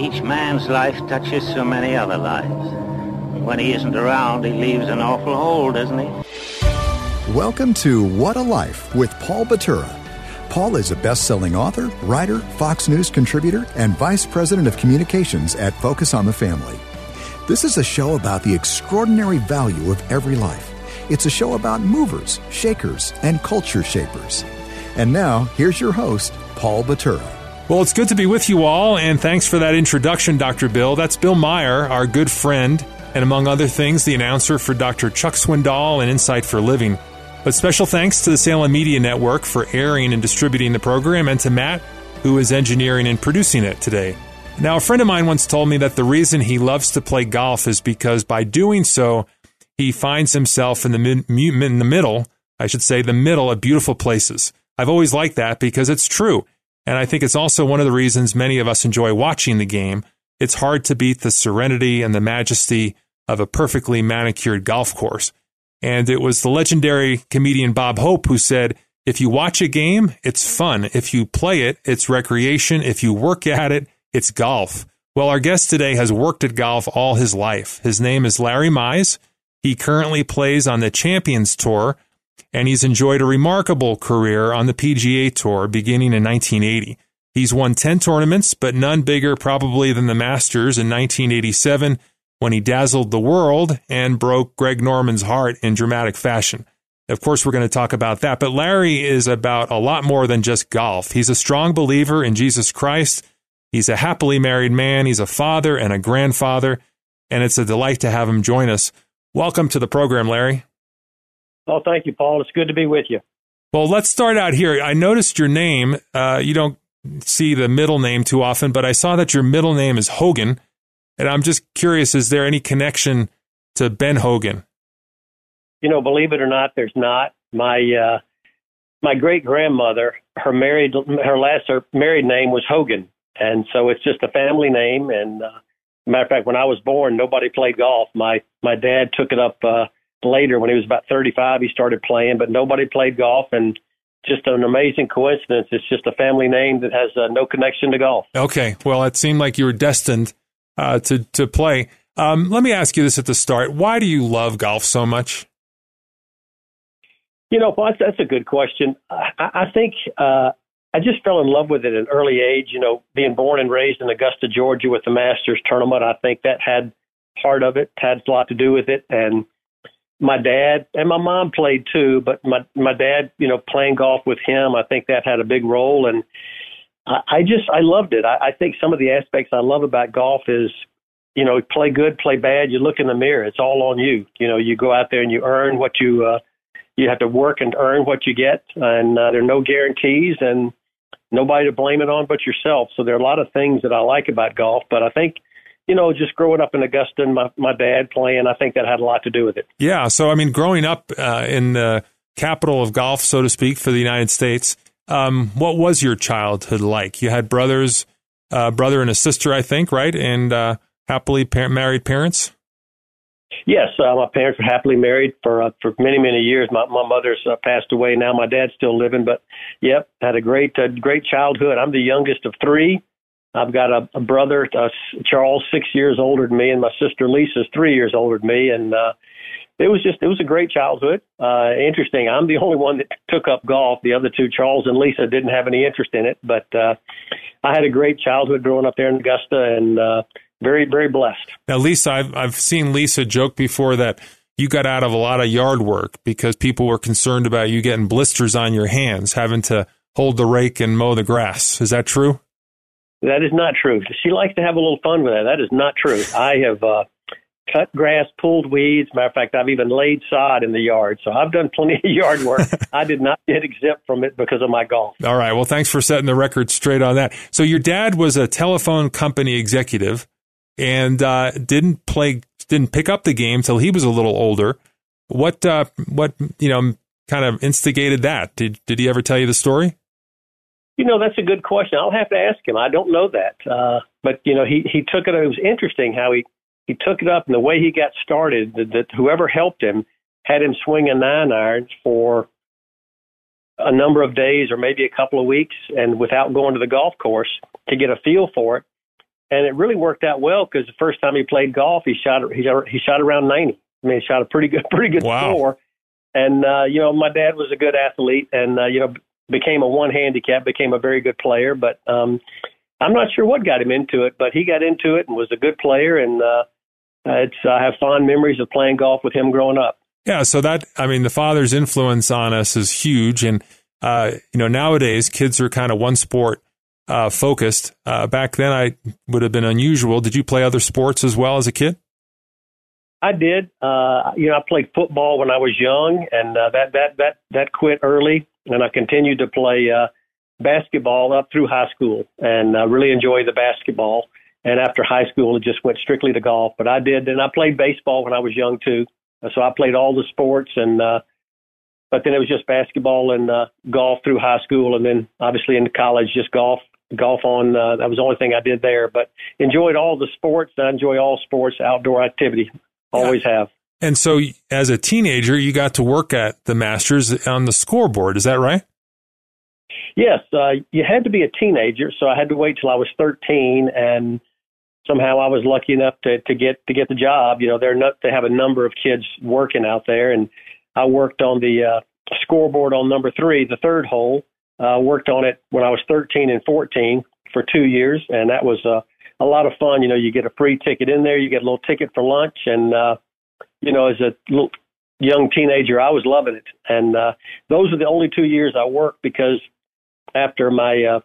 Each man's life touches so many other lives. When he isn't around, he leaves an awful hole, doesn't he? Welcome to What a Life with Paul Batura. Paul is a best selling author, writer, Fox News contributor, and vice president of communications at Focus on the Family. This is a show about the extraordinary value of every life. It's a show about movers, shakers, and culture shapers. And now, here's your host, Paul Batura. Well, it's good to be with you all, and thanks for that introduction, Dr. Bill. That's Bill Meyer, our good friend, and among other things, the announcer for Dr. Chuck Swindoll and Insight for Living. But special thanks to the Salem Media Network for airing and distributing the program, and to Matt, who is engineering and producing it today. Now, a friend of mine once told me that the reason he loves to play golf is because by doing so, he finds himself in the, mid, in the middle, I should say, the middle of beautiful places. I've always liked that because it's true. And I think it's also one of the reasons many of us enjoy watching the game. It's hard to beat the serenity and the majesty of a perfectly manicured golf course. And it was the legendary comedian Bob Hope who said, if you watch a game, it's fun. If you play it, it's recreation. If you work at it, it's golf. Well, our guest today has worked at golf all his life. His name is Larry Mize. He currently plays on the Champions Tour, and he's enjoyed a remarkable career on the PGA Tour beginning in 1980. He's won 10 tournaments, but none bigger probably than the Masters in 1987 when he dazzled the world and broke Greg Norman's heart in dramatic fashion. Of course, we're going to talk about that, but Larry is about a lot more than just golf. He's a strong believer in Jesus Christ. He's a happily married man. He's a father and a grandfather, and it's a delight to have him join us. Welcome to the program, Larry. Oh, thank you, Paul. It's good to be with you. Well, let's start out here. I noticed your name. Uh, you don't see the middle name too often, but I saw that your middle name is Hogan. And I'm just curious, is there any connection to Ben Hogan? You know, believe it or not, there's not. My uh, my great grandmother, her married her last her married name was Hogan, and so it's just a family name. And uh, matter of fact, when I was born, nobody played golf. My my dad took it up uh, later when he was about 35. He started playing, but nobody played golf, and just an amazing coincidence. It's just a family name that has uh, no connection to golf. Okay, well, it seemed like you were destined uh, to to play. Um, let me ask you this at the start: Why do you love golf so much? You know, that's, that's a good question. I, I think uh, I just fell in love with it at an early age. You know, being born and raised in Augusta, Georgia, with the Masters tournament, I think that had part of it, had a lot to do with it, and my dad and my mom played too, but my my dad, you know, playing golf with him, I think that had a big role. And I, I just I loved it. I, I think some of the aspects I love about golf is, you know, play good, play bad. You look in the mirror, it's all on you. You know, you go out there and you earn what you uh, you have to work and earn what you get, and uh, there are no guarantees and nobody to blame it on but yourself. So there are a lot of things that I like about golf, but I think you know, just growing up in Augusta and my, my dad playing, I think that had a lot to do with it. Yeah. So, I mean, growing up uh, in the capital of golf, so to speak, for the United States, um, what was your childhood like? You had brothers, uh, brother and a sister, I think, right? And uh, happily par- married parents? Yes, uh, my parents were happily married for uh, for many many years. My my mother's uh, passed away now. My dad's still living, but yep, had a great uh, great childhood. I'm the youngest of three. I've got a, a brother, uh, Charles, six years older than me, and my sister Lisa's three years older than me. And uh, it was just, it was a great childhood. Uh, interesting. I'm the only one that took up golf. The other two, Charles and Lisa, didn't have any interest in it. But uh, I had a great childhood growing up there in Augusta, and uh, very, very blessed. Now, Lisa, I've I've seen Lisa joke before that you got out of a lot of yard work because people were concerned about you getting blisters on your hands, having to hold the rake and mow the grass. Is that true? That is not true. She likes to have a little fun with that. That is not true. I have uh, cut grass, pulled weeds. Matter of fact, I've even laid sod in the yard. So I've done plenty of yard work. I did not get exempt from it because of my golf. All right. Well, thanks for setting the record straight on that. So your dad was a telephone company executive and uh, didn't play, didn't pick up the game till he was a little older. What, uh, what, you know, kind of instigated that? Did, did he ever tell you the story? You know, that's a good question. I'll have to ask him. I don't know that. Uh, but, you know, he, he took it. It was interesting how he, he took it up and the way he got started, that, that whoever helped him had him swing a nine iron for a number of days or maybe a couple of weeks and without going to the golf course to get a feel for it. And it really worked out well because the first time he played golf, he shot he shot, he shot around 90. I mean, he shot a pretty good pretty good wow. score. And uh, you know, my dad was a good athlete, and uh, you know, became a one handicap, became a very good player. But um, I'm not sure what got him into it, but he got into it and was a good player. And uh, it's I have fond memories of playing golf with him growing up. Yeah, so that I mean, the father's influence on us is huge, and uh, you know, nowadays kids are kind of one sport uh, focused. Uh, back then, I would have been unusual. Did you play other sports as well as a kid? I did. Uh, you know, I played football when I was young, and uh, that that that that quit early, and I continued to play uh, basketball up through high school, and I really enjoyed the basketball. And after high school, it just went strictly to golf. But I did, and I played baseball when I was young too. So I played all the sports, and uh, but then it was just basketball and uh, golf through high school, and then obviously in college, just golf golf on. Uh, that was the only thing I did there. But enjoyed all the sports. I enjoy all sports, outdoor activity. Always yeah. have. And so, as a teenager, you got to work at the Masters on the scoreboard. Is that right? Yes, uh, you had to be a teenager, so I had to wait till I was 13, and somehow I was lucky enough to to get to get the job. You know, they're not they have a number of kids working out there, and I worked on the uh, scoreboard on number three, the third hole. Uh, worked on it when I was 13 and 14 for two years, and that was uh, a lot of fun. You know, you get a free ticket in there, you get a little ticket for lunch, and uh, you know, as a little young teenager, I was loving it. And uh, those are the only two years I worked because after my uh,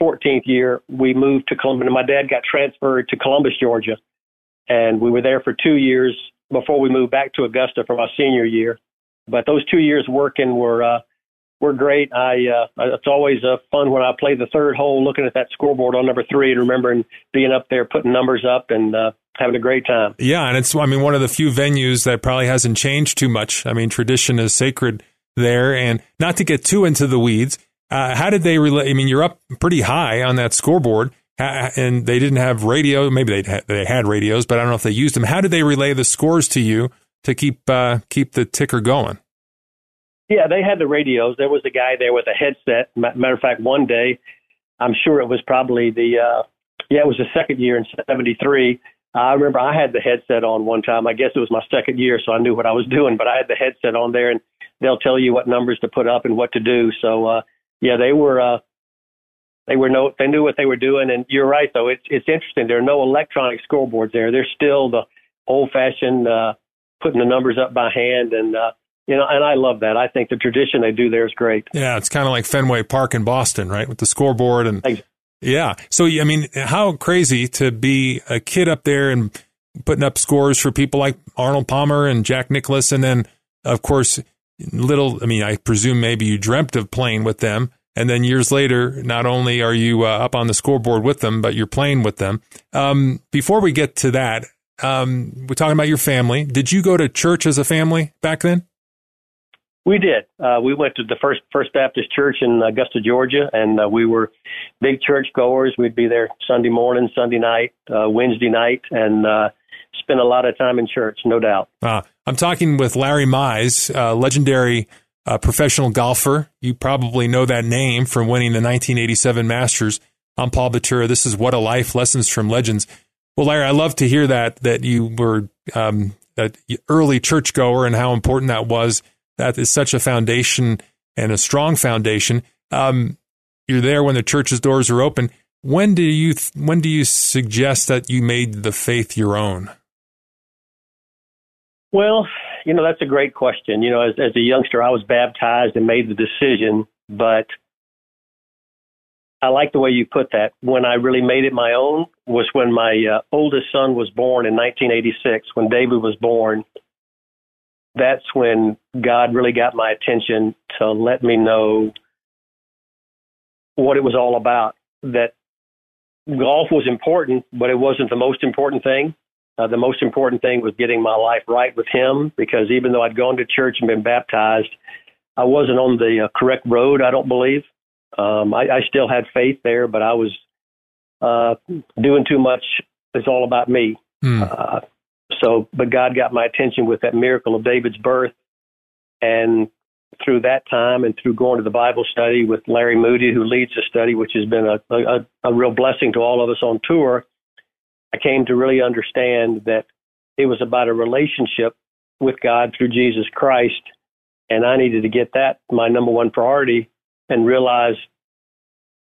14th year, we moved to Columbus. And my dad got transferred to Columbus, Georgia, and we were there for two years before we moved back to Augusta for my senior year. But those two years working were uh, were great. I uh, it's always uh, fun when I play the third hole, looking at that scoreboard on number three and remembering being up there, putting numbers up, and uh, having a great time. Yeah, and it's I mean one of the few venues that probably hasn't changed too much. I mean tradition is sacred there, and not to get too into the weeds. Uh, how did they relay? I mean, you're up pretty high on that scoreboard, and they didn't have radio. Maybe they had, they had radios, but I don't know if they used them. How did they relay the scores to you to keep uh, keep the ticker going? Yeah, they had the radios. There was a guy there with a headset. Matter of fact, one day, I'm sure it was probably the uh, yeah, it was the second year in '73. I remember I had the headset on one time. I guess it was my second year, so I knew what I was doing. But I had the headset on there, and they'll tell you what numbers to put up and what to do. So uh, yeah, they were uh, they were no they knew what they were doing. And you're right though, it's it's interesting. There are no electronic scoreboards there. There's still the old fashioned uh, putting the numbers up by hand and. Uh, you know, and I love that. I think the tradition they do there is great. Yeah, it's kind of like Fenway Park in Boston, right, with the scoreboard and. Yeah. So I mean, how crazy to be a kid up there and putting up scores for people like Arnold Palmer and Jack Nicklaus, and then of course, little. I mean, I presume maybe you dreamt of playing with them, and then years later, not only are you uh, up on the scoreboard with them, but you're playing with them. Um, before we get to that, um, we're talking about your family. Did you go to church as a family back then? We did. Uh, we went to the first First Baptist Church in Augusta, Georgia, and uh, we were big church goers. We'd be there Sunday morning, Sunday night, uh, Wednesday night, and uh, spend a lot of time in church, no doubt. Uh, I'm talking with Larry Mize, legendary uh, professional golfer. You probably know that name from winning the 1987 Masters. I'm Paul Batura. This is What a Life: Lessons from Legends. Well, Larry, I love to hear that that you were um, an early churchgoer and how important that was that is such a foundation and a strong foundation. Um, you're there when the church's doors are open. When do you when do you suggest that you made the faith your own? Well, you know that's a great question. You know, as, as a youngster, I was baptized and made the decision, but I like the way you put that. When I really made it my own was when my uh, oldest son was born in 1986. When David was born, that's when God really got my attention to let me know what it was all about. That golf was important, but it wasn't the most important thing. Uh, the most important thing was getting my life right with Him because even though I'd gone to church and been baptized, I wasn't on the uh, correct road, I don't believe. Um, I, I still had faith there, but I was uh, doing too much. It's all about me. Mm. Uh, so, but God got my attention with that miracle of David's birth. And through that time and through going to the Bible study with Larry Moody, who leads the study, which has been a, a, a real blessing to all of us on tour, I came to really understand that it was about a relationship with God through Jesus Christ. And I needed to get that my number one priority and realize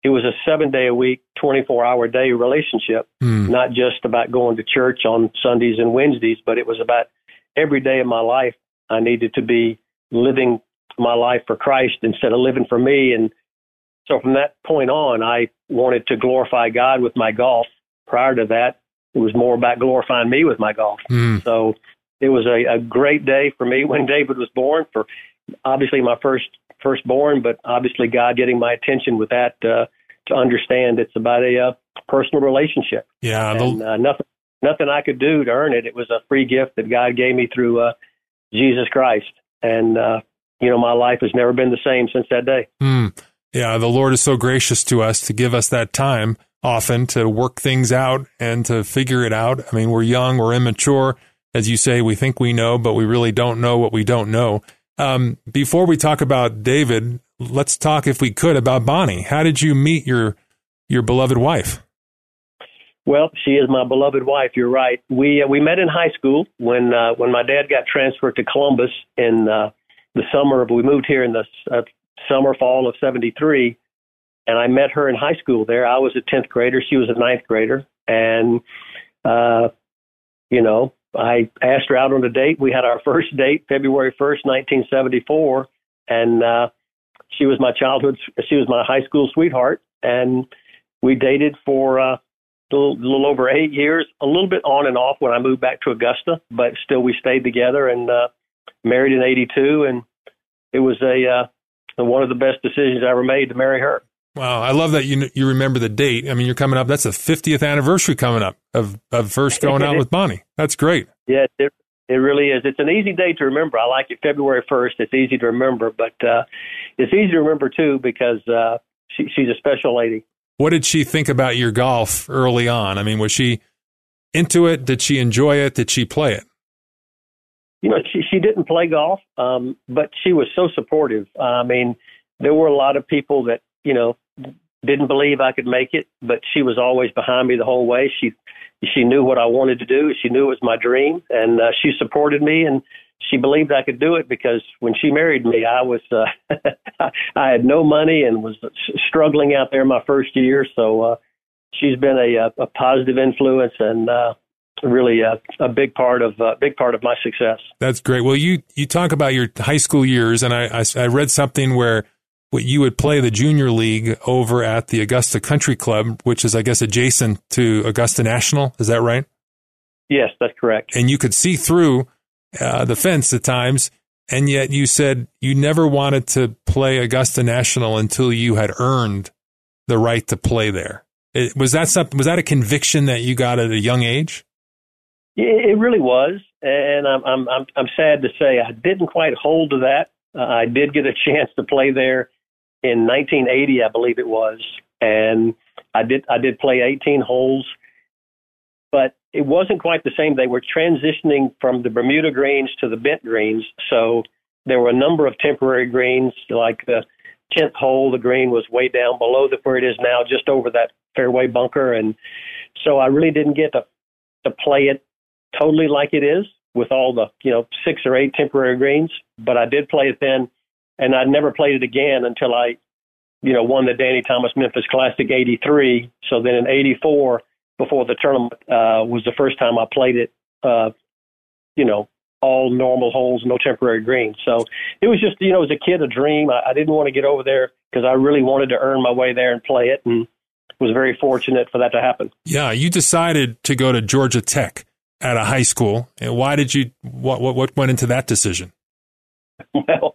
it was a seven day a week, 24 hour day relationship, mm. not just about going to church on Sundays and Wednesdays, but it was about every day of my life. I needed to be living my life for Christ instead of living for me. And so from that point on, I wanted to glorify God with my golf. Prior to that, it was more about glorifying me with my golf. Mm. So it was a, a great day for me when David was born for obviously my first firstborn, but obviously God getting my attention with that uh, to understand it's about a uh, personal relationship. Yeah, and uh, nothing nothing I could do to earn it. It was a free gift that God gave me through uh, Jesus Christ, and uh, you know my life has never been the same since that day. Mm. Yeah, the Lord is so gracious to us to give us that time often to work things out and to figure it out. I mean, we're young, we're immature. As you say, we think we know, but we really don't know what we don't know. Um, before we talk about David, let's talk, if we could, about Bonnie. How did you meet your your beloved wife? Well, she is my beloved wife. You're right. We uh, we met in high school when uh, when my dad got transferred to Columbus in uh, the summer. of We moved here in the uh, summer fall of '73, and I met her in high school there. I was a tenth grader. She was a ninth grader, and uh, you know I asked her out on a date. We had our first date February 1st, 1974, and uh, she was my childhood. She was my high school sweetheart, and we dated for uh, a little, little over eight years, a little bit on and off when I moved back to Augusta, but still we stayed together and uh, married in '82, and it was a uh, one of the best decisions I ever made to marry her. Wow, I love that you you remember the date. I mean, you're coming up. That's the 50th anniversary coming up of of first going out with Bonnie. That's great. Yeah, it, it really is. It's an easy day to remember. I like it. February 1st. It's easy to remember, but uh, it's easy to remember too because uh, she, she's a special lady. What did she think about your golf early on? I mean, was she into it? Did she enjoy it? Did she play it? You know, she she didn't play golf, um, but she was so supportive. I mean, there were a lot of people that you know, didn't believe I could make it, but she was always behind me the whole way. She she knew what I wanted to do. She knew it was my dream, and uh, she supported me, and she believed I could do it because when she married me, I was uh, I had no money and was struggling out there my first year. So uh, she's been a, a positive influence and uh, really a, a big part of a uh, big part of my success. That's great. Well, you you talk about your high school years, and I I, I read something where you would play the junior league over at the Augusta Country Club, which is, I guess, adjacent to Augusta National. Is that right? Yes, that's correct. And you could see through uh, the fence at times, and yet you said you never wanted to play Augusta National until you had earned the right to play there. It, was that something? Was that a conviction that you got at a young age? It really was, and I'm I'm I'm, I'm sad to say I didn't quite hold to that. Uh, I did get a chance to play there in 1980, I believe it was, and I did I did play 18 holes, but it wasn't quite the same. They were transitioning from the Bermuda greens to the bent greens, so there were a number of temporary greens. Like the 10th hole, the green was way down below the where it is now, just over that fairway bunker, and so I really didn't get to to play it totally like it is with all the you know six or eight temporary greens. But I did play it then and I'd never played it again until I, you know, won the Danny Thomas Memphis Classic '83. So then in '84, before the tournament, uh, was the first time I played it, uh, you know, all normal holes, no temporary greens. So it was just, you know, as a kid, a dream. I, I didn't want to get over there because I really wanted to earn my way there and play it, and was very fortunate for that to happen. Yeah, you decided to go to Georgia Tech at a high school, and why did you? What what, what went into that decision? Well,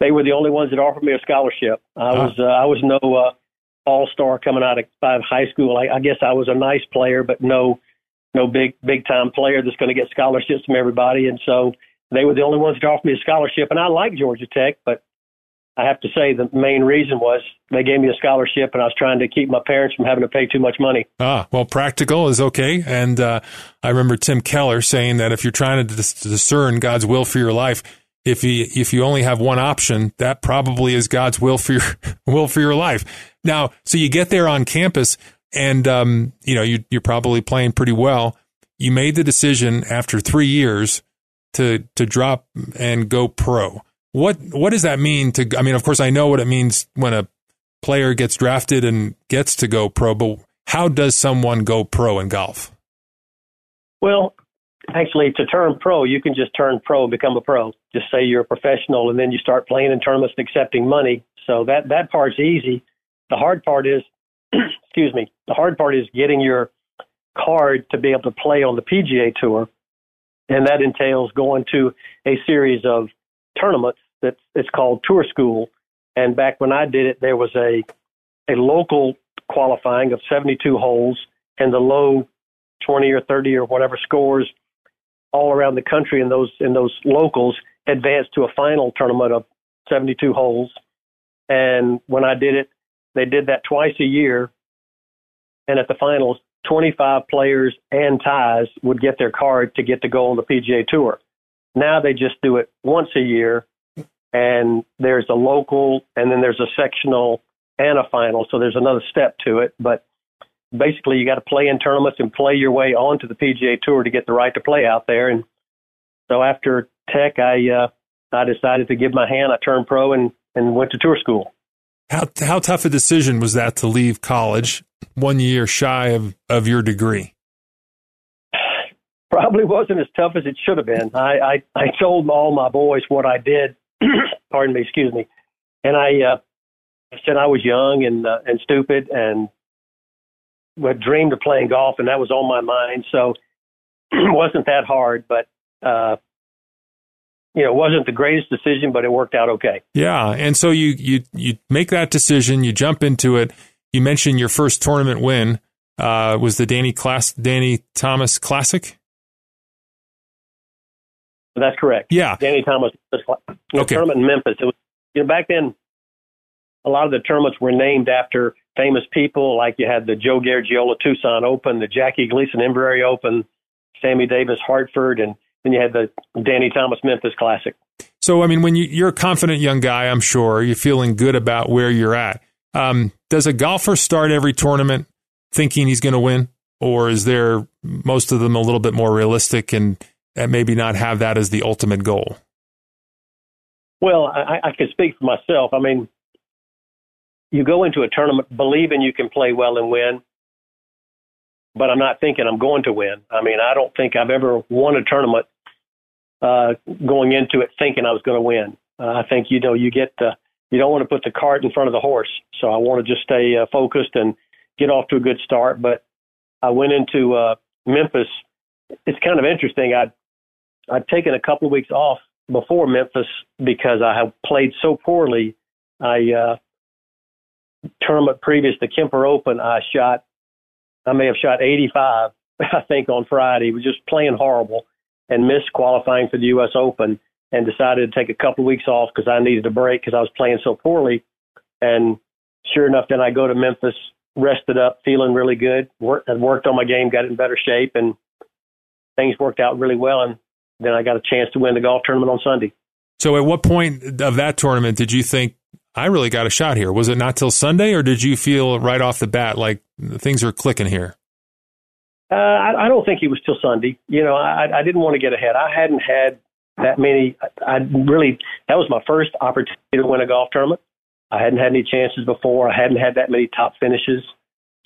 they were the only ones that offered me a scholarship. I was uh, I was no uh, all star coming out of high school. I, I guess I was a nice player, but no no big big time player that's going to get scholarships from everybody. And so they were the only ones that offered me a scholarship. And I like Georgia Tech, but I have to say the main reason was they gave me a scholarship, and I was trying to keep my parents from having to pay too much money. Ah, well, practical is okay. And uh, I remember Tim Keller saying that if you're trying to dis- discern God's will for your life, if you if you only have one option, that probably is God's will for your will for your life. Now, so you get there on campus, and um, you know you, you're probably playing pretty well. You made the decision after three years to to drop and go pro. What what does that mean to? I mean, of course, I know what it means when a player gets drafted and gets to go pro, but how does someone go pro in golf? Well, actually, to turn pro, you can just turn pro and become a pro. Just say you're a professional, and then you start playing in tournaments and accepting money. So that that part's easy. The hard part is, excuse me, the hard part is getting your card to be able to play on the PGA Tour, and that entails going to a series of tournaments that's it's called Tour School. And back when I did it, there was a a local qualifying of 72 holes, and the low 20 or 30 or whatever scores all around the country in those in those locals advanced to a final tournament of 72 holes. And when I did it, they did that twice a year. And at the finals, 25 players and ties would get their card to get to go on the PGA Tour. Now they just do it once a year, and there's a local, and then there's a sectional and a final. So there's another step to it. But basically, you got to play in tournaments and play your way onto the PGA Tour to get the right to play out there. And so after Tech, I uh, I decided to give my hand. I turned pro and and went to tour school. How how tough a decision was that to leave college one year shy of, of your degree? probably wasn't as tough as it should have been. I, I, I told all my boys what I did. pardon me, excuse me. And I, uh, I said I was young and uh, and stupid and had dreamed of playing golf, and that was on my mind. So it wasn't that hard, but uh, you know, it wasn't the greatest decision, but it worked out okay. Yeah, and so you you you make that decision, you jump into it. You mentioned your first tournament win uh, was the Danny Class Danny Thomas Classic. That's correct. Yeah. Danny Thomas the okay. tournament in Memphis. It was you know back then a lot of the tournaments were named after famous people like you had the Joe Garagiola Tucson Open, the Jackie Gleason Inverrary Open, Sammy Davis Hartford, and then you had the Danny Thomas Memphis Classic. So, I mean, when you, you're a confident young guy, I'm sure you're feeling good about where you're at. Um, does a golfer start every tournament thinking he's going to win, or is there most of them a little bit more realistic and and maybe not have that as the ultimate goal? Well, I, I can speak for myself. I mean, you go into a tournament believing you can play well and win, but I'm not thinking I'm going to win. I mean, I don't think I've ever won a tournament uh, going into it thinking I was going to win. Uh, I think you know you get the you don't want to put the cart in front of the horse. So I want to just stay uh, focused and get off to a good start. But I went into uh, Memphis. It's kind of interesting. I I'd taken a couple of weeks off before Memphis because I had played so poorly. I uh, tournament previous to Kemper Open, I shot. I may have shot 85, I think, on Friday. Was just playing horrible and missed qualifying for the U.S. Open and decided to take a couple of weeks off because I needed a break because I was playing so poorly. And sure enough, then I go to Memphis, rested up, feeling really good. Worked, worked on my game, got in better shape, and things worked out really well. And then I got a chance to win the golf tournament on Sunday. So, at what point of that tournament did you think I really got a shot here? Was it not till Sunday, or did you feel right off the bat like things are clicking here? Uh, I, I don't think it was till Sunday. You know, I, I didn't want to get ahead. I hadn't had that many. I, I really that was my first opportunity to win a golf tournament. I hadn't had any chances before. I hadn't had that many top finishes,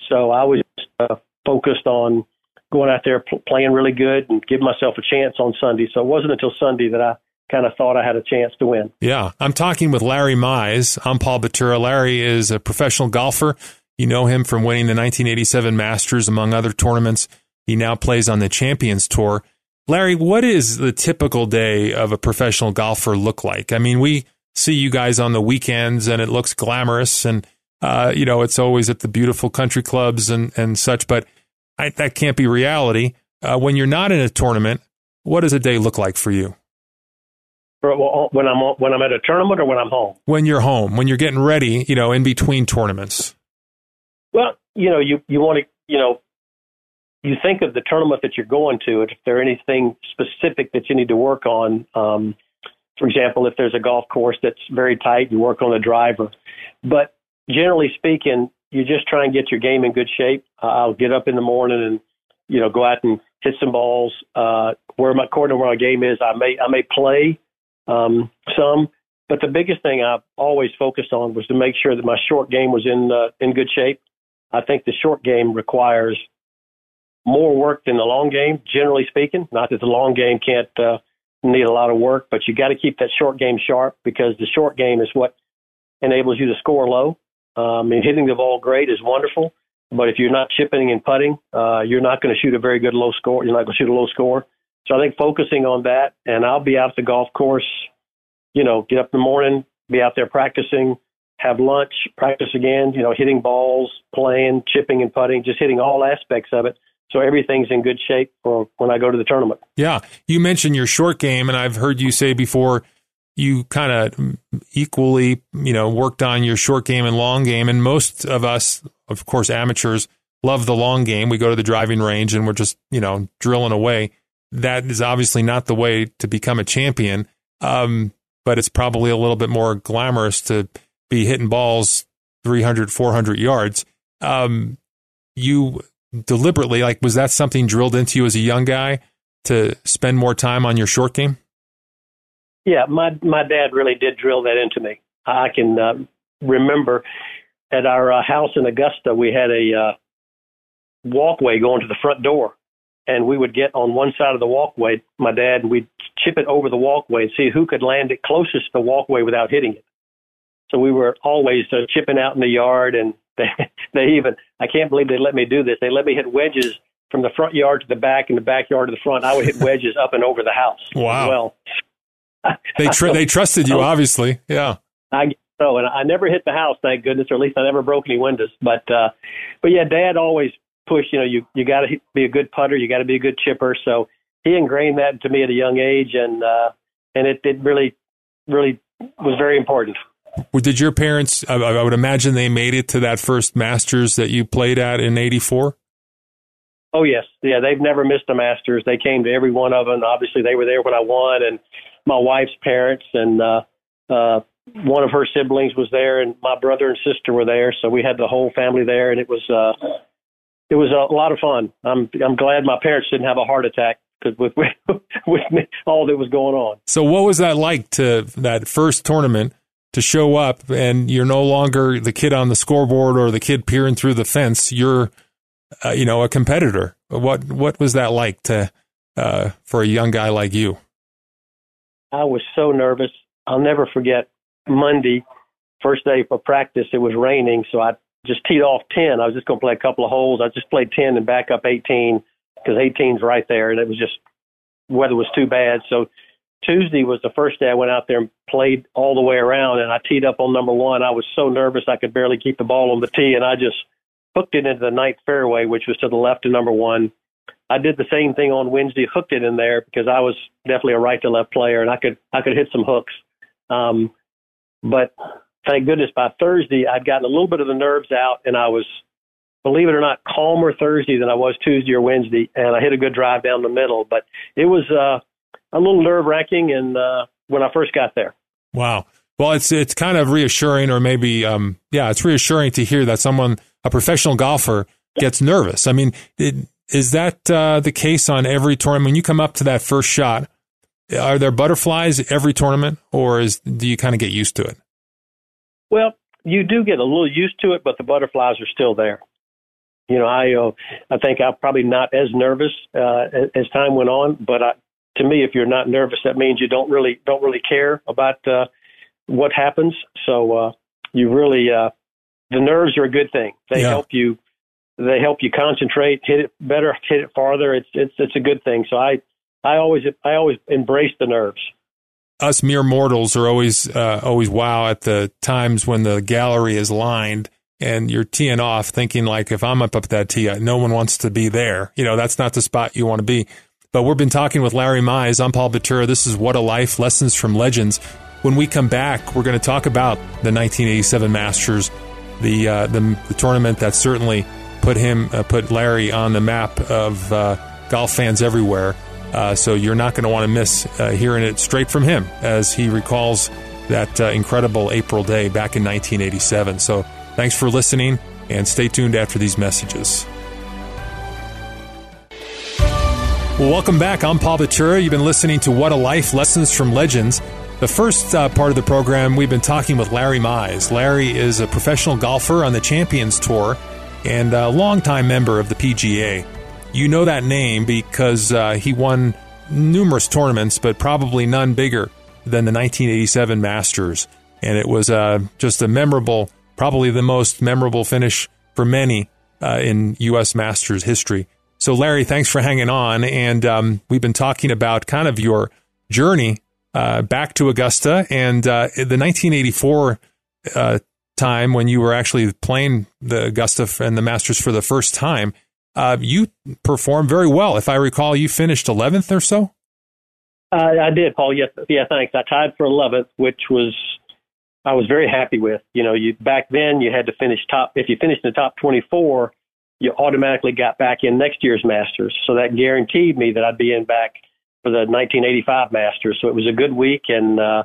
so I was uh, focused on going out there pl- playing really good and give myself a chance on Sunday. So it wasn't until Sunday that I kind of thought I had a chance to win. Yeah, I'm talking with Larry Mize. I'm Paul Batura. Larry is a professional golfer. You know him from winning the 1987 Masters, among other tournaments. He now plays on the Champions Tour. Larry, what is the typical day of a professional golfer look like? I mean, we see you guys on the weekends and it looks glamorous and, uh, you know, it's always at the beautiful country clubs and, and such, but I, that can't be reality. Uh, when you're not in a tournament, what does a day look like for you? When I'm when I'm at a tournament or when I'm home. When you're home, when you're getting ready, you know, in between tournaments. Well, you know, you you want to, you know, you think of the tournament that you're going to, if there anything specific that you need to work on. Um, for example, if there's a golf course that's very tight, you work on the driver. But generally speaking, you just try and get your game in good shape. Uh, I'll get up in the morning and you know go out and hit some balls. Uh, where my according to where my game is, I may I may play um, some, but the biggest thing I've always focused on was to make sure that my short game was in uh, in good shape. I think the short game requires more work than the long game, generally speaking. Not that the long game can't uh, need a lot of work, but you got to keep that short game sharp because the short game is what enables you to score low. Um, and hitting the ball great is wonderful, but if you're not chipping and putting, uh, you're not going to shoot a very good low score. You're not going to shoot a low score. So I think focusing on that, and I'll be out at the golf course. You know, get up in the morning, be out there practicing, have lunch, practice again. You know, hitting balls, playing, chipping and putting, just hitting all aspects of it so everything's in good shape for when I go to the tournament. Yeah, you mentioned your short game, and I've heard you say before you kind of equally, you know, worked on your short game and long game. And most of us, of course, amateurs, love the long game. We go to the driving range and we're just, you know, drilling away. That is obviously not the way to become a champion. Um, but it's probably a little bit more glamorous to be hitting balls 300, 400 yards. Um, you deliberately, like, was that something drilled into you as a young guy to spend more time on your short game? Yeah, my my dad really did drill that into me. I can uh, remember at our uh, house in Augusta, we had a uh, walkway going to the front door, and we would get on one side of the walkway, my dad, and we'd chip it over the walkway and see who could land it closest to the walkway without hitting it. So we were always uh, chipping out in the yard, and they they even I can't believe they let me do this. They let me hit wedges from the front yard to the back and the backyard to the front. I would hit wedges up and over the house. Wow. Well, they tr- they trusted you, obviously. Yeah. I so, and I never hit the house, thank goodness, or at least I never broke any windows. But uh, but yeah, Dad always pushed. You know, you you got to be a good putter, you got to be a good chipper. So he ingrained that into me at a young age, and uh, and it it really really was very important. Did your parents? I would imagine they made it to that first Masters that you played at in '84. Oh yes, yeah. They've never missed a Masters. They came to every one of them. Obviously, they were there when I won, and my wife's parents and uh, uh, one of her siblings was there, and my brother and sister were there. So we had the whole family there, and it was uh, it was a lot of fun. I'm I'm glad my parents didn't have a heart attack because with with me, all that was going on. So what was that like to that first tournament? to show up and you're no longer the kid on the scoreboard or the kid peering through the fence. You're, uh, you know, a competitor. What, what was that like to, uh, for a young guy like you? I was so nervous. I'll never forget Monday, first day for practice. It was raining. So I just teed off 10. I was just going to play a couple of holes. I just played 10 and back up 18 because 18's right there. And it was just, weather was too bad. So Tuesday was the first day I went out there and played all the way around, and I teed up on number one. I was so nervous I could barely keep the ball on the tee, and I just hooked it into the ninth fairway, which was to the left of number one. I did the same thing on Wednesday, hooked it in there because I was definitely a right to left player, and I could I could hit some hooks. Um, but thank goodness by Thursday I'd gotten a little bit of the nerves out, and I was, believe it or not, calmer Thursday than I was Tuesday or Wednesday, and I hit a good drive down the middle. But it was. uh a little nerve wracking, and uh, when I first got there. Wow. Well, it's it's kind of reassuring, or maybe um, yeah, it's reassuring to hear that someone, a professional golfer, gets nervous. I mean, it, is that uh, the case on every tournament? When you come up to that first shot, are there butterflies every tournament, or is do you kind of get used to it? Well, you do get a little used to it, but the butterflies are still there. You know, I uh, I think I'm probably not as nervous uh, as, time went on, but I, to me, if you're not nervous, that means you don't really don't really care about uh, what happens. So uh, you really uh, the nerves are a good thing. They Yeah. help you. They help you concentrate, hit it better, hit it farther. It's it's it's a good thing. So I I always I always embrace the nerves. Us mere mortals are always uh, always wow at the times when the gallery is lined and you're teeing off thinking like if I'm up at that tee, no one wants to be there. You know, that's not the spot you want to be. But we've been talking with Larry Mize. I'm Paul Batura. This is What a Life Lessons from Legends. When we come back, we're going to talk about the 1987 Masters, the uh, the, the tournament that certainly put him uh, put Larry on the map of uh, golf fans everywhere. Uh, so you're not going to want to miss uh, hearing it straight from him as he recalls that uh, incredible April day back in 1987. So thanks for listening and stay tuned after these messages. Well, welcome back. I'm Paul Batura. You've been listening to What a Life Lessons from Legends. The first uh, part of the program, we've been talking with Larry Mize. Larry is a professional golfer on the Champions Tour and a longtime member of the PGA. You know that name because uh, he won numerous tournaments, but probably none bigger than the 1987 Masters. And it was uh, just a memorable, probably the most memorable finish for many uh, in U.S. Masters history. So, Larry, thanks for hanging on. And um, we've been talking about kind of your journey uh, back to Augusta and uh, the 1984 uh, time when you were actually playing the Augusta and the Masters for the first time. Uh, you performed very well. If I recall, you finished 11th or so. Uh, I did, Paul. Yes, yeah, thanks. I tied for 11th, which was I was very happy with. You know, you back then you had to finish top. If you finished in the top 24, you automatically got back in next year's Masters. So that guaranteed me that I'd be in back for the 1985 Masters. So it was a good week, and uh,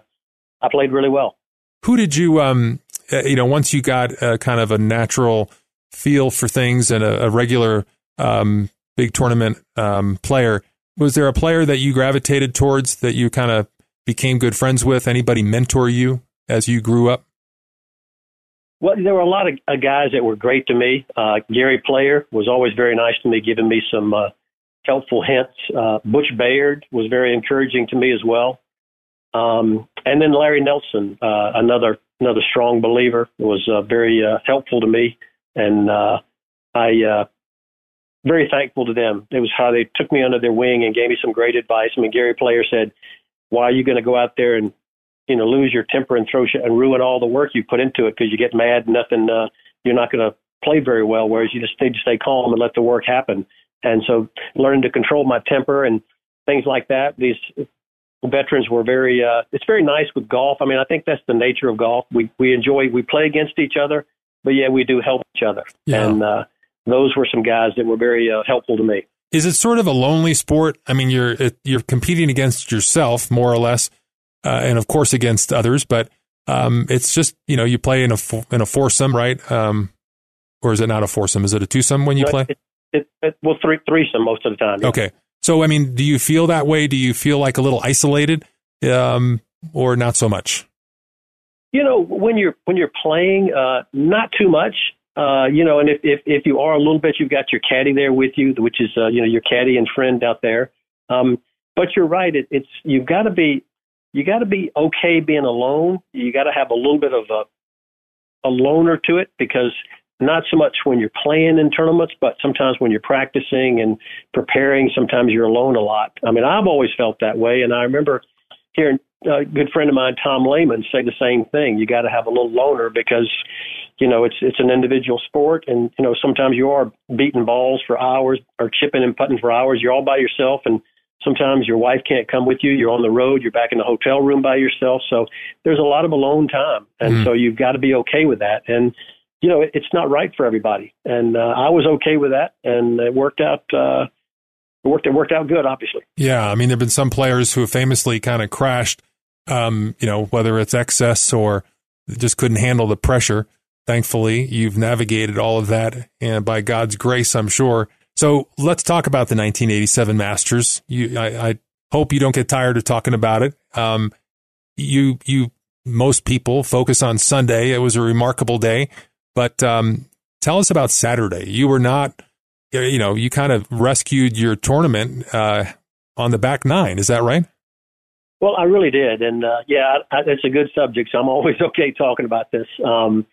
I played really well. Who did you, um, uh, you know, once you got uh, kind of a natural feel for things and a, a regular um, big tournament um, player, was there a player that you gravitated towards that you kind of became good friends with? Anybody mentor you as you grew up? Well, there were a lot of uh, guys that were great to me. Uh, Gary Player was always very nice to me, giving me some uh, helpful hints. Uh, Butch Baird was very encouraging to me as well. Um, and then Larry Nelson, uh, another another strong believer, was uh, very helpful to me, and I very thankful to them. It was how they took me under their wing and gave me some great advice. I mean, Gary Player said, "Why are you going to go out there and you know lose your temper and throw shit and ruin all the work you put into it because you get mad? Nothing. Uh, you're not going to play very well. Whereas you just need to stay calm and let the work happen." And so, learning to control my temper and things like that. These veterans were very. Uh, it's very nice with golf. I mean, I think that's the nature of golf. We we enjoy. We play against each other, but yeah, we do help each other. Yeah. And uh, those were some guys that were very uh, helpful to me. Is it sort of a lonely sport? I mean, you're you're competing against yourself more or less, uh, and of course against others. But um, it's just you know you play in a in a foursome, right? Um, or is it not a foursome? Is it a twosome when you No, play? It, it, it, well, three threesome most of the time. yeah. Okay. So, I mean, do you feel that way? Do you feel like a little isolated, um, or not so much? You know, when you're when you're playing, uh, not too much. Uh, you know, and if, if if you are a little bit, you've got your caddy there with you, which is uh, you know your caddy and friend out there. Um, but you're right. It, it's you've got to be you got to be okay being alone. You got to have a little bit of a a loner to it because not so much when you're playing in tournaments, but sometimes when you're practicing and preparing, sometimes you're alone a lot. I mean, I've always felt that way, and I remember hearing a good friend of mine, Tom Lehman, say the same thing. You got to have a little loner because, you know, it's it's an individual sport, and you know sometimes you are beating balls for hours or chipping and putting for hours. You're all by yourself, and sometimes your wife can't come with you. You're on the road. You're back in the hotel room by yourself. So there's a lot of alone time, and Mhm. so you've got to be okay with that. And you know, it- it's not right for everybody, and uh, I was okay with that, and it worked out. Uh, it worked. It worked out good, obviously. Yeah, I mean, there've been some players who have famously kind of crashed. Um, you know, whether it's excess or just couldn't handle the pressure. Thankfully, you've navigated all of that, and by God's grace, I'm sure. So let's talk about the 1987 Masters. You, I, I hope you don't get tired of talking about it. Um, you, you, most people focus on Sunday. It was a remarkable day, but um, Tell us about Saturday. You were not, you know, you kind of rescued your tournament uh, on the back nine. Is that right? Well, I really did, and uh, yeah, I, it's a good subject, so I'm always okay talking about this. Um,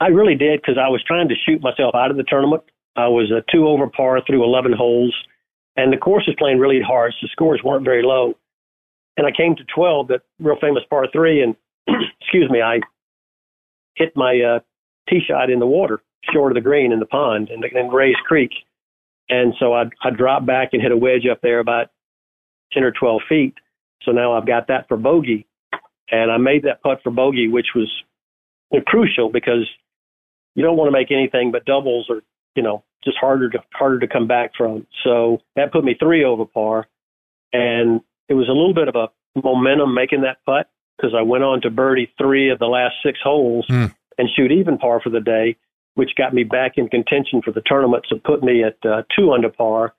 I really did because I was trying to shoot myself out of the tournament. I was a two over par through 11 holes, and the course was playing really hard, so scores weren't very low. And I came to 12, that real famous par three, and excuse me, I hit my uh, tee shot in the water, short of the green in the pond in, in Rae's Creek. And so I, I dropped back and hit a wedge up there about 10 or 12 feet. So now I've got that for bogey. And I made that putt for bogey, which was crucial because you don't want to make anything but doubles or you know just harder to harder to come back from. So that put me three over par, and it was a little bit of a momentum making that putt because I went on to birdie three of the last six holes mm. and shoot even par for the day, which got me back in contention for the tournament. So put me at uh, two under par.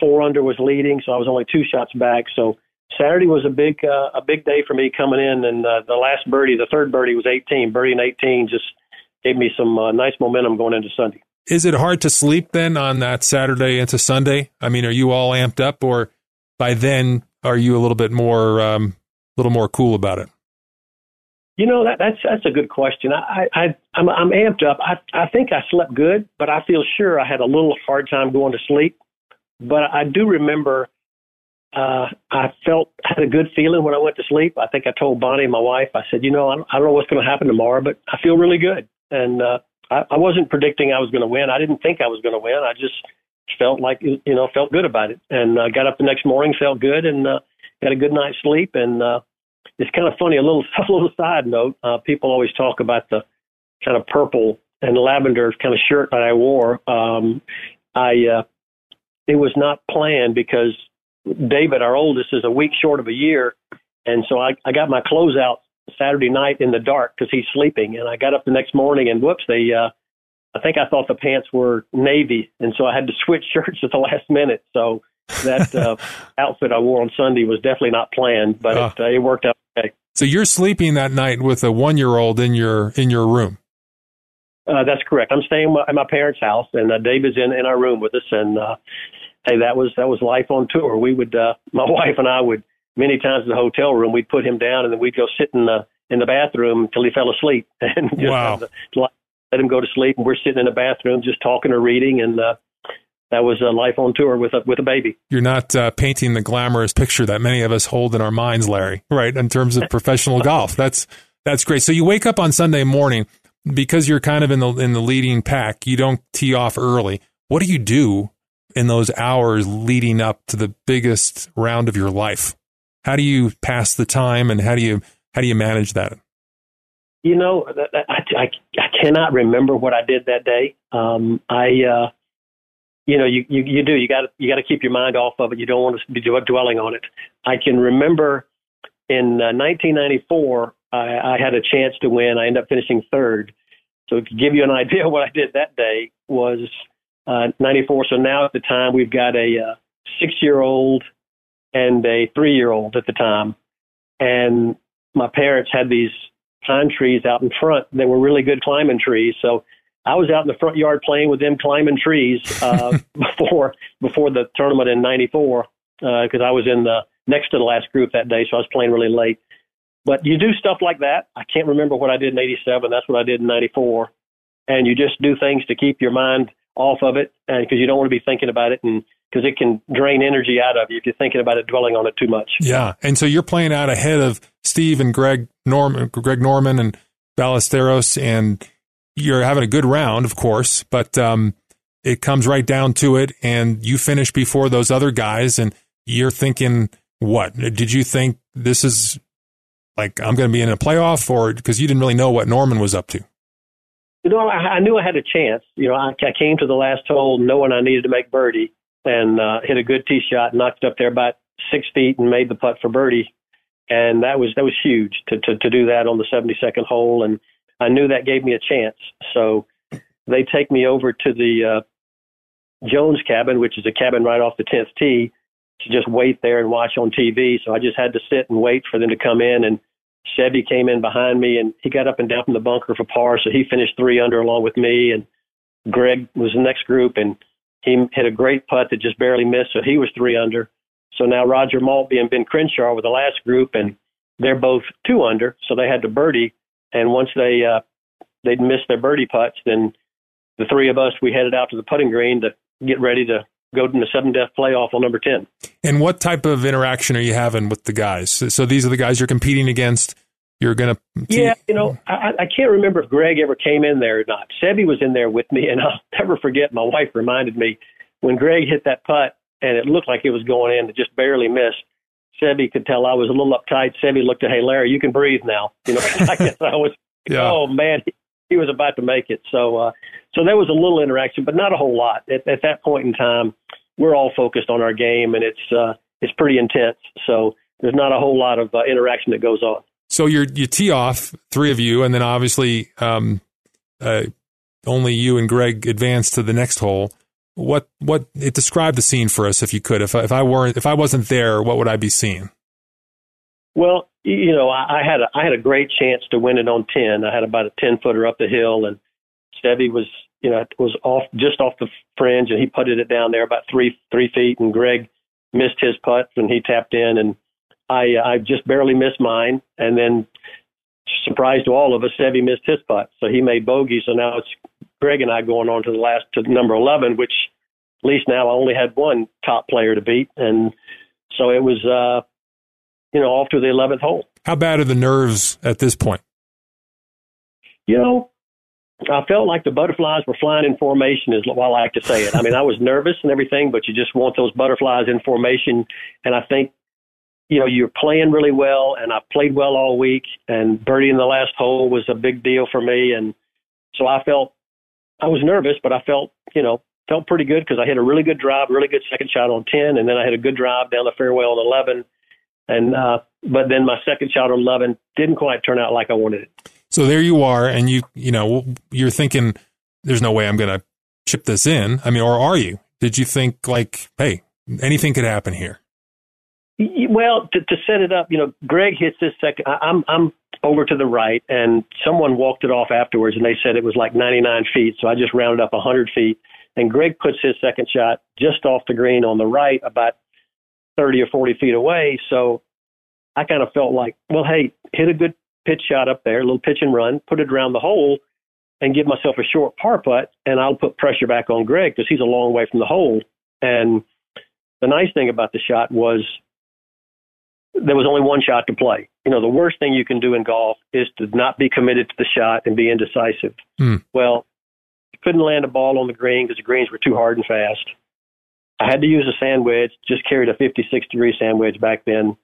Four under was leading, so I was only two shots back. So Saturday was a big uh, a big day for me coming in, and uh, the last birdie, the third birdie was 18. Birdie and 18 just gave me some uh, nice momentum going into Sunday. Is it hard to sleep then on that Saturday into Sunday? I mean, are you all amped up, or by then are you a little bit more, um, a little more cool about it? You know that that's that's a good question. I, I I'm I'm amped up. I I think I slept good, but I feel sure I had a little hard time going to sleep. But I do remember uh, I felt had a good feeling when I went to sleep. I think I told Bonnie, my wife, I said, you know, I don't, I don't know what's going to happen tomorrow, but I feel really good and uh, I, I wasn't predicting I was going to win. I didn't think I was going to win. I just felt like you know felt good about it, and uh, got up the next morning, felt good, and uh, had a good night's sleep. And uh, it's kind of funny. A little a little side note. Uh, people always talk about the kind of purple and lavender kind of shirt that I wore. Um, I uh, it was not planned because David, our oldest, is a week short of a year, and so I, I got my clothes out Saturday night in the dark because he's sleeping. And I got up the next morning and whoops, they, uh, I think I thought the pants were navy. And so I had to switch shirts at the last minute. So that uh, outfit I wore on Sunday was definitely not planned, but uh, it, uh, it worked out. So you're sleeping that night with a one year old in your, in your room. Uh, that's correct. I'm staying at my parents' house, and uh, Dave is in in our room with us. And uh, hey, that was that was life on tour. We would, uh, my wife and I would many times in the hotel room, we'd put him down and then we'd go sit in the in the bathroom until he fell asleep and just wow. let him go to sleep. And we're sitting in the bathroom just talking or reading, and uh, that was a life on tour with a with a baby. You're not uh, painting the glamorous picture that many of us hold in our minds, Larry. Right in terms of professional golf, that's that's great. So you wake up on Sunday morning because you're kind of in the in the leading pack. You don't tee off early. What do you do in those hours leading up to the biggest round of your life? How do you pass the time and how do you how do you manage that? You know, I, I, I cannot remember what I did that day. Um, I, uh, you know, you, you, you do, you got you got to keep your mind off of it. You don't want to be dwelling on it. I can remember in uh, 1994, I, I had a chance to win. I ended up finishing third. So to give you an idea what I did that day was uh, 94. So now at the time we've got a uh, six year old, and a three year old at the time. And my parents had these pine trees out in front. They were really good climbing trees. So I was out in the front yard playing with them climbing trees uh, before before the tournament in '94 because uh, I was in the next to the last group that day, so I was playing really late. But you do stuff like that. I can't remember what I did in '87. That's what I did in '94, and you just do things to keep your mind off of it, and because you don't want to be thinking about it and because it can drain energy out of you if you're thinking about it, dwelling on it too much. Yeah, and so you're playing out ahead of Seve and Greg Norman, Greg Norman and Ballesteros, and you're having a good round, of course, but um, it comes right down to it, and you finish before those other guys, and you're thinking, what did you think this is like? I'm going to be in a playoff, or because you didn't really know what Norman was up to. You know, I, I knew I had a chance. You know, I, I came to the last hole knowing I needed to make birdie and uh, hit a good tee shot, knocked up there about six feet, and made the putt for birdie. And that was that was huge to to, to do that on the 72nd hole, and I knew that gave me a chance. So they take me over to the uh, Jones cabin, which is a cabin right off the 10th tee, to just wait there and watch on TV. So I just had to sit and wait for them to come in. And Seve came in behind me, and he got up and down from the bunker for par, so he finished three under along with me. And Greg was the next group, and he hit a great putt that just barely missed, so he was three under. So now Roger Maltbie and Ben Crenshaw were the last group, and they're both two under, so they had to birdie. And once they uh, they'd missed their birdie putts, then the three of us we headed out to the putting green to get ready to go to the sudden death playoff on number ten. And what type of interaction are you having with the guys? So these are the guys you're competing against. You're gonna. Yeah, you know, I, I can't remember if Greg ever came in there or not. Seve was in there with me, and I'll never forget. My wife reminded me when Greg hit that putt, and it looked like it was going in, it just barely missed. Seve could tell I was a little uptight. Seve looked at, hey Larry, you can breathe now. You know, I guess I was. yeah. Oh man, he, he was about to make it. So, uh, so there was a little interaction, but not a whole lot. At, at that point in time, we're all focused on our game, and it's uh, it's pretty intense. So there's not a whole lot of uh, interaction that goes on. So you you tee off three of you, and then obviously um, uh, only you and Greg advance to the next hole. What what it describe the scene for us if you could. If I, if I weren't if I wasn't there, what would I be seeing? Well, you know, I, I had a I had a great chance to win it on ten. I had about a ten footer up the hill, and Seve was you know was off just off the fringe, and he putted it down there about three three feet, and Greg missed his putt, and he tapped in, and I I just barely missed mine, and then surprise to all of us, Seve missed his putt, so he made bogey. So now it's Greg and I going on to the last to number eleven, which at least now I only had one top player to beat, and so it was uh, you know off to the eleventh hole. How bad are the nerves at this point? You know, I felt like the butterflies were flying in formation, is what I like to say it. I mean, I was nervous and everything, but you just want those butterflies in formation. And I think you know, you're playing really well, and I played well all week. And birdie in the last hole was a big deal for me, and so I felt I was nervous, but I felt, you know, felt pretty good because I hit a really good drive, really good second shot on ten, and then I had a good drive down the fairway on eleven. And uh, but then my second shot on eleven didn't quite turn out like I wanted it. So there you are, and you you know you're thinking, there's no way I'm going to chip this in. I mean, or are you? Did you think like, hey, anything could happen here? Well, to, to set it up, you know, Greg hits this second. I, I'm I'm over to the right, and someone walked it off afterwards, and they said it was like 99 feet. So I just rounded up 100 feet, and Greg puts his second shot just off the green on the right, about 30 or 40 feet away. So I kind of felt like, well, hey, hit a good pitch shot up there, a little pitch and run, put it around the hole, and give myself a short par putt, and I'll put pressure back on Greg because he's a long way from the hole. And the nice thing about the shot was there was only one shot to play. You know, the worst thing you can do in golf is to not be committed to the shot and be indecisive. Mm. Well, couldn't land a ball on the green because the greens were too hard and fast. I had to use a sand wedge, just carried a 56 degree sand wedge back then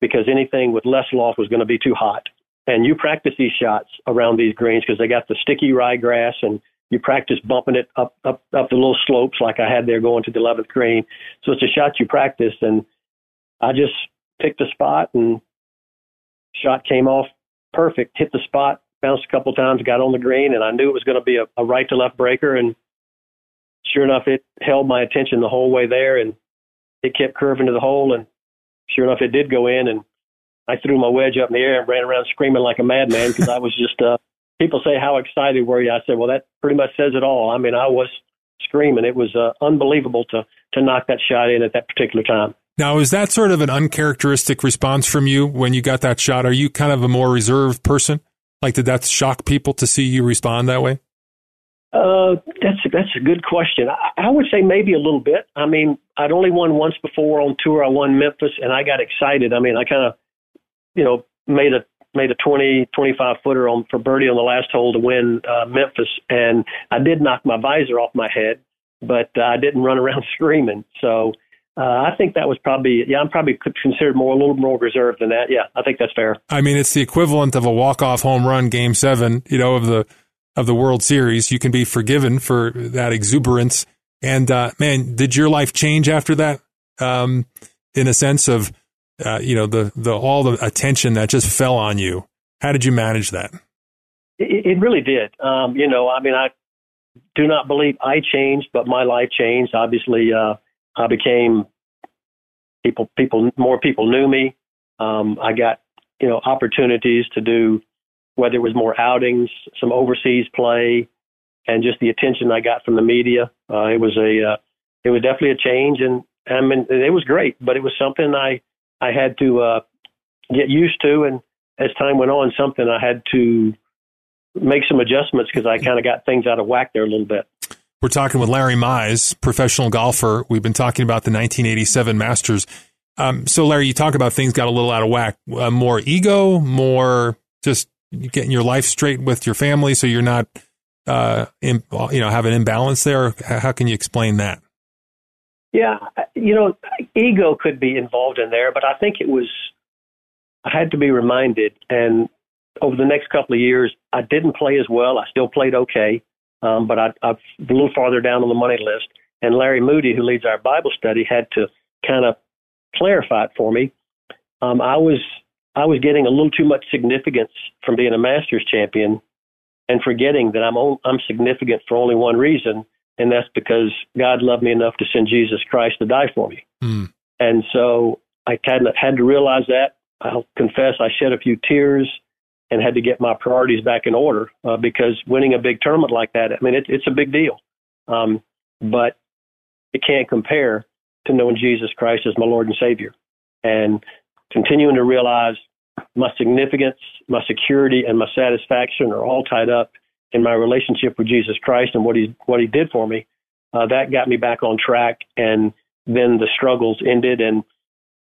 because anything with less loft was going to be too hot. And you practice these shots around these greens because they got the sticky ryegrass and you practice bumping it up, up, up the little slopes like I had there going to the 11th green. So it's a shot you practice. And I just picked a spot and shot came off perfect, hit the spot, bounced a couple times, got on the green, and I knew it was going to be a, a right to left breaker. And sure enough, it held my attention the whole way there, and it kept curving to the hole. And sure enough, it did go in, and I threw my wedge up in the air and ran around screaming like a madman because I was just. uh People say, "How excited were you?" I said, "Well, that pretty much says it all." I mean, I was screaming. It was uh, unbelievable to to knock that shot in at that particular time. Now, is that sort of an uncharacteristic response from you when you got that shot? Are you kind of a more reserved person? Like, did that shock people to see you respond that way? Uh, that's that's a good question. I, I would say maybe a little bit. I mean, I'd only won once before on tour. I won Memphis, and I got excited. I mean, I kind of, you know, made a made a 20, 25 footer on for birdie on the last hole to win uh, Memphis, and I did knock my visor off my head, but uh, I didn't run around screaming. So uh, I think that was probably, yeah, I'm probably considered more, a little more reserved than that. Yeah, I think that's fair. I mean, it's the equivalent of a walk-off home run game seven, you know, of the, of the World Series. You can be forgiven for that exuberance. And, uh, man, did your life change after that? Um, in a sense of, uh, you know, the, the, all the attention that just fell on you. How did you manage that? It, it really did. Um, you know, I mean, I do not believe I changed, but my life changed. Obviously, uh, I became people people more people knew me. Um, I got you know opportunities to do whether it was more outings, some overseas play, and just the attention I got from the media. Uh, it was a uh, it was definitely a change, and I mean it was great, but it was something I I had to uh, get used to, and as time went on, something I had to make some adjustments because I kind of got things out of whack there a little bit. We're talking with Larry Mize, professional golfer. We've been talking about the 1987 Masters. Um, so, Larry, you talk about things got a little out of whack. Uh, more ego, more just getting your life straight with your family, so you're not, uh, in, you know, have an imbalance there. How can you explain that? Yeah, you know, ego could be involved in there, but I think it was. I had to be reminded, and over the next couple of years, I didn't play as well. I still played okay, um, but I, I'm a little farther down on the money list. And Larry Moody, who leads our Bible study, had to kind of clarify it for me. Um, I was I was getting a little too much significance from being a Masters champion, and forgetting that I'm on, I'm significant for only one reason, and that's because God loved me enough to send Jesus Christ to die for me. Mm. And so I kind of had to realize that. I'll confess I shed a few tears and had to get my priorities back in order uh, because winning a big tournament like that, I mean, it, it's a big deal. Um, but it can't compare to knowing Jesus Christ as my Lord and Savior and continuing to realize my significance, my security, and my satisfaction are all tied up in my relationship with Jesus Christ and what he what he did for me. Uh, that got me back on track, and then the struggles ended, and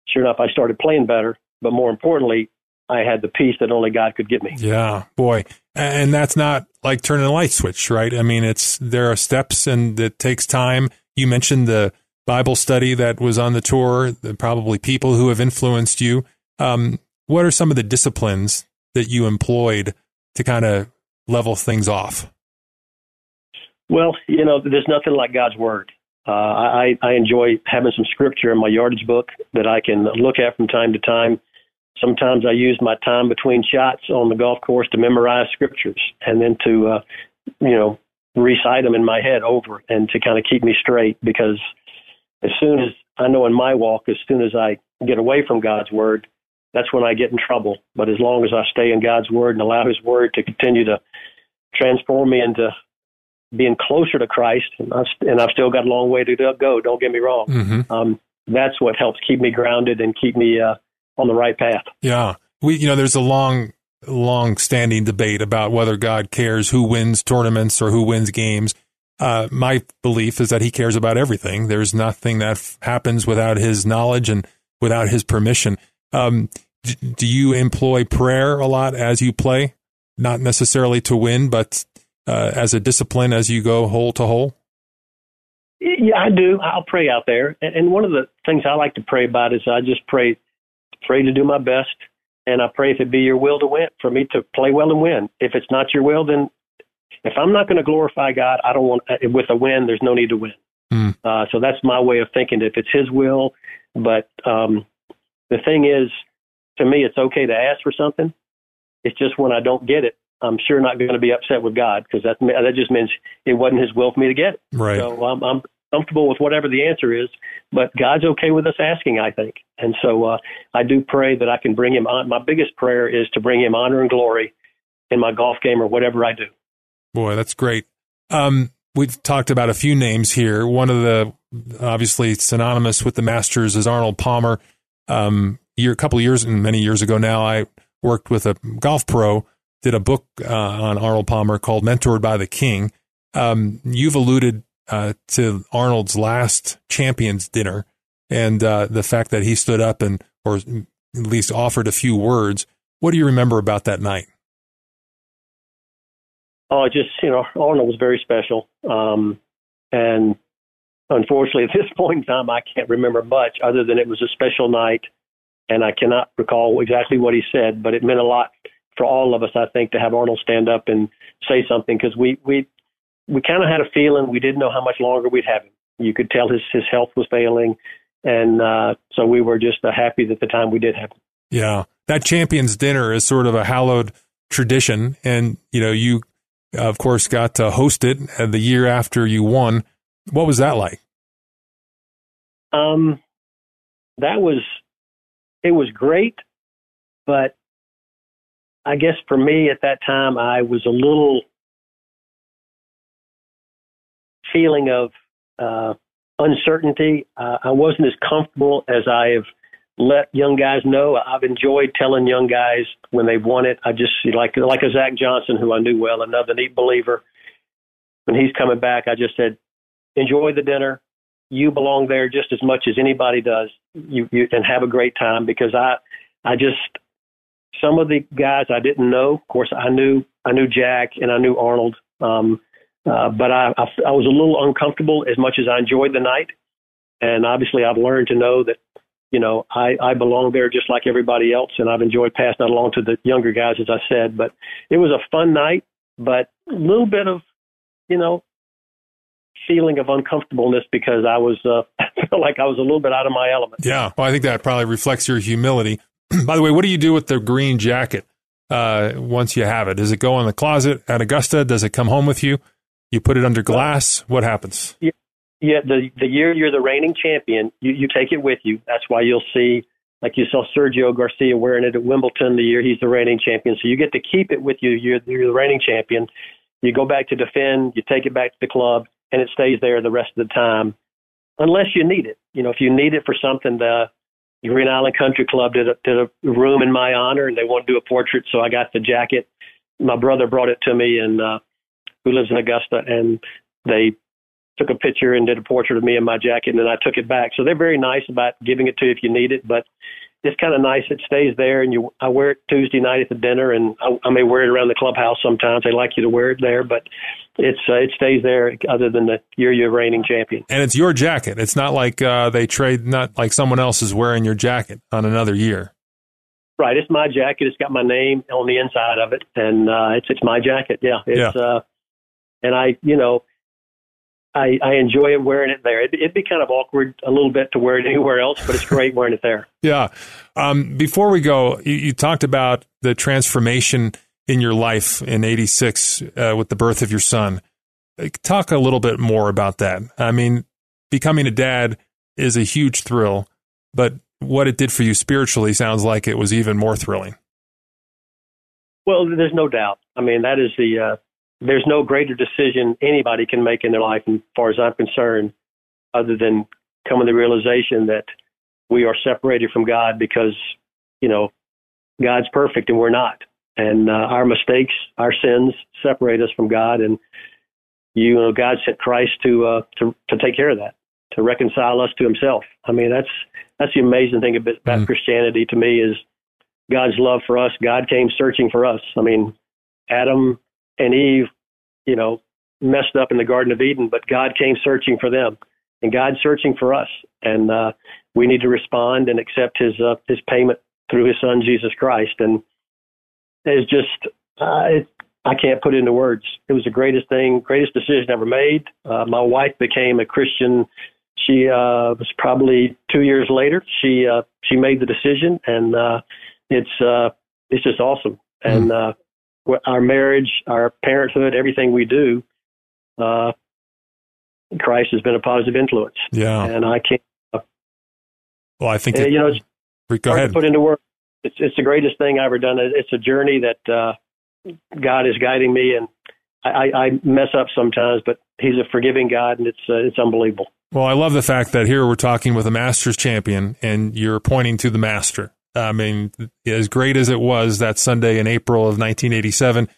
sure enough, I started playing better. But more importantly, I had the peace that only God could give me. Yeah, boy. And that's not like turning a light switch, right? I mean, it's there are steps and it takes time. You mentioned the Bible study that was on the tour, probably people who have influenced you. Um, what are some of the disciplines that you employed to kind of level things off? Well, you know, there's nothing like God's word. Uh, I, I enjoy having some scripture in my yardage book that I can look at from time to time Sometimes I use my time between shots on the golf course to memorize scriptures and then to, uh, you know, recite them in my head over and to kind of keep me straight because as soon as I know in my walk, as soon as I get away from God's word, that's when I get in trouble. But as long as I stay in God's word and allow His word to continue to transform me into being closer to Christ, and I've, and I've still got a long way to go. Don't get me wrong. Mm-hmm. Um, that's what helps keep me grounded and keep me uh, on the right path. Yeah. We, you know, there's a long, long standing debate about whether God cares who wins tournaments or who wins games. Uh, my belief is that he cares about everything. There's nothing that f- happens without his knowledge and without his permission. Um, d- do you employ prayer a lot as you play? Not necessarily to win, but uh, as a discipline as you go hole to hole? Yeah, I do. I'll pray out there. And, and one of the things I like to pray about is I just pray pray to do my best, and I pray if it be your will to win, for me to play well and win. If it's not your will, then if I'm not going to glorify God, I don't want uh, with a win. There's no need to win. Mm. Uh, so that's my way of thinking. If it's His will, but um, the thing is, to me, it's okay to ask for something. It's just when I don't get it, I'm sure not going to be upset with God because that that just means it wasn't His will for me to get it. Right. So um, I'm comfortable with whatever the answer is, but God's okay with us asking, I think. And so uh, I do pray that I can bring him on. My biggest prayer is to bring him honor and glory in my golf game or whatever I do. Boy, that's great. Um, we've talked about a few names here. One of the obviously synonymous with the Masters is Arnold Palmer. Um, year, a couple of years and many years ago now, I worked with a golf pro, did a book uh, on Arnold Palmer called Mentored by the King. Um, you've alluded uh, to Arnold's last champions dinner and uh, the fact that he stood up and, or at least offered a few words. What do you remember about that night? Oh, just you know, Arnold was very special, um, and unfortunately, at this point in time, I can't remember much other than it was a special night, and I cannot recall exactly what he said, but it meant a lot for all of us, I think, to have Arnold stand up and say something because we we we kind of had a feeling we didn't know how much longer we'd have him. You could tell his his health was failing, and uh, so we were just uh, happy that the time we did have him. Yeah, that champions dinner is sort of a hallowed tradition, and you know you of course got to host it the year after you won. What was that like? Um, that was it was great, but I guess for me at that time I was a little feeling of uh, uncertainty. Uh, I wasn't as comfortable as I have let young guys know. I've enjoyed telling young guys when they've won it. I just like like a Zach Johnson who I knew well, another neat believer. When he's coming back, I just said, enjoy the dinner. You belong there just as much as anybody does. You, you and have a great time because I I just some of the guys I didn't know. Of course, I knew I knew Jack and I knew Arnold, um, uh, but I, I I was a little uncomfortable as much as I enjoyed the night. And obviously, I've learned to know that you know, I, I belong there just like everybody else, and I've enjoyed passing that along to the younger guys, as I said. But it was a fun night, but a little bit of, you know, feeling of uncomfortableness because I was, uh, felt like I was a little bit out of my element. Yeah, well, I think that probably reflects your humility. By the way, what do you do with the green jacket uh, once you have it? Does it go in the closet at Augusta? Does it come home with you? You put it under glass. What happens? Yeah, yeah, the the year you're the reigning champion, you you take it with you. That's why you'll see, like you saw Sergio Garcia wearing it at Wimbledon the year he's the reigning champion. So you get to keep it with you. You're, you're the reigning champion. You go back to defend. You take it back to the club, and it stays there the rest of the time, unless you need it. You know, if you need it for something, the Green Island Country Club did a, did a room in my honor, and they want to do a portrait, so I got the jacket. My brother brought it to me, and uh, who lives in Augusta, and they took a picture and did a portrait of me in my jacket, and then I took it back. So they're very nice about giving it to you if you need it, but it's kind of nice. It stays there, and you. I wear it Tuesday night at the dinner, and I, I may wear it around the clubhouse sometimes. They like you to wear it there, but it's uh, it stays there. Other than the year you're reigning champion, and it's your jacket. It's not like uh, they trade. Not like someone else is wearing your jacket on another year. Right, it's my jacket. It's got my name on the inside of it, and uh, it's it's my jacket. Yeah, it's yeah. uh, and I, you know, I, I enjoy it wearing it there. It, would be kind of awkward a little bit to wear it anywhere else, but it's great wearing it there. Yeah. Um, before we go, you, you, talked about the transformation in your life in '86 uh, with the birth of your son. Talk a little bit more about that. I mean, becoming a dad is a huge thrill, but what it did for you spiritually sounds like it was even more thrilling. Well, there's no doubt. I mean, that is the uh, there's no greater decision anybody can make in their life, as far as I'm concerned, other than coming to the realization that we are separated from God because, you know, God's perfect and we're not. And uh, our mistakes, our sins separate us from God. And, you know, God sent Christ to, uh, to, to take care of that, to reconcile us to himself. I mean, that's, that's the amazing thing about, about mm. Christianity to me is God's love for us. God came searching for us. I mean, Adam and Eve, you know, messed up in the Garden of Eden, but God came searching for them, and God's searching for us, and uh, we need to respond and accept His uh, His payment through His Son Jesus Christ, and it's just uh, it, I can't put it into words. It was the greatest thing, greatest decision ever made. Uh, my wife became a Christian. She uh, was probably two years later. She uh, she made the decision, and uh, it's uh, it's just awesome. And uh, our marriage, our parenthood, everything we do, uh, Christ has been a positive influence. Yeah, and I can't. Uh, well, I think it, you know, it's go ahead. put into work. It's it's the greatest thing I've ever done. It's a journey that uh, God is guiding me, and I, I mess up sometimes, but He's a forgiving God, and it's uh, it's unbelievable. Well, I love the fact that here we're talking with a Masters champion, and you're pointing to the Master. I mean, as great as it was that Sunday in April of 1987,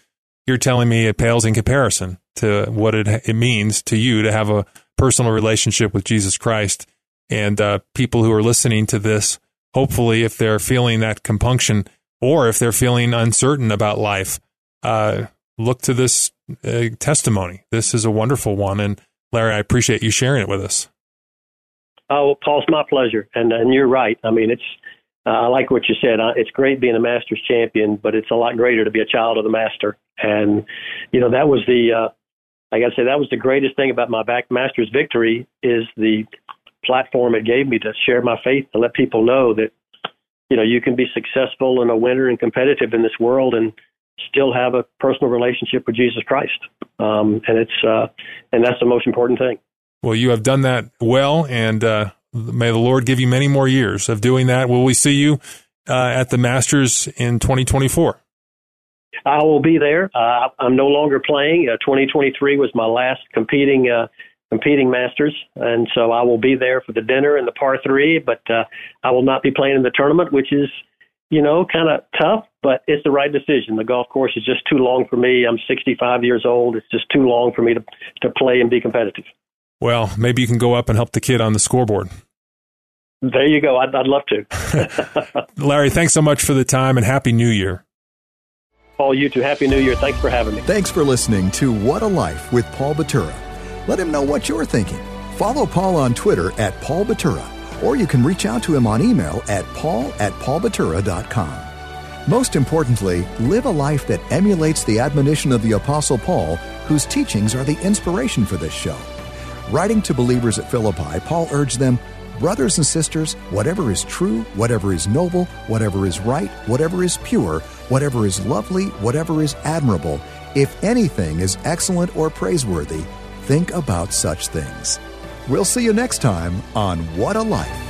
you're telling me it pales in comparison to what it, it means to you to have a personal relationship with Jesus Christ. And uh, people who are listening to this, hopefully, if they're feeling that compunction or if they're feeling uncertain about life, uh, look to this uh, testimony. This is a wonderful one. And Larry, I appreciate you sharing it with us. Oh, Paul, it's my pleasure. And, and you're right. I mean, it's uh, I like what you said. Uh, it's great being a Masters champion, but it's a lot greater to be a child of the Master. And you know that was the, uh, I got to say, that was the greatest thing about my back Masters victory is the platform it gave me to share my faith to let people know that you know you can be successful and a winner and competitive in this world and still have a personal relationship with Jesus Christ. Um, and it's uh, and that's the most important thing. Well, you have done that well, and uh, May the Lord give you many more years of doing that. Will we see you uh, at the Masters in 2024? I will be there. Uh, I'm no longer playing. Uh, 2023 was my last competing uh, competing masters, and so I will be there for the dinner and the par three. But uh, I will not be playing in the tournament, which is, you know, kind of tough, but it's the right decision. The golf course is just too long for me. I'm 65 years old. It's just too long for me to to play and be competitive. Well, maybe you can go up and help the kid on the scoreboard. There you go. I'd, I'd love to. Larry, thanks so much for the time and Happy New Year. Paul, you too. Happy New Year. Thanks for having me. Thanks for listening to What a Life with Paul Batura. Let him know what you're thinking. Follow Paul on Twitter at Paul Batura, or you can reach out to him on email at paul at paulbatura.com. Most importantly, live a life that emulates the admonition of the Apostle Paul, whose teachings are the inspiration for this show. Writing to believers at Philippi, Paul urged them Brothers and sisters, whatever is true, whatever is noble, whatever is right, whatever is pure, whatever is lovely, whatever is admirable, if anything is excellent or praiseworthy, think about such things. We'll see you next time on What a Life.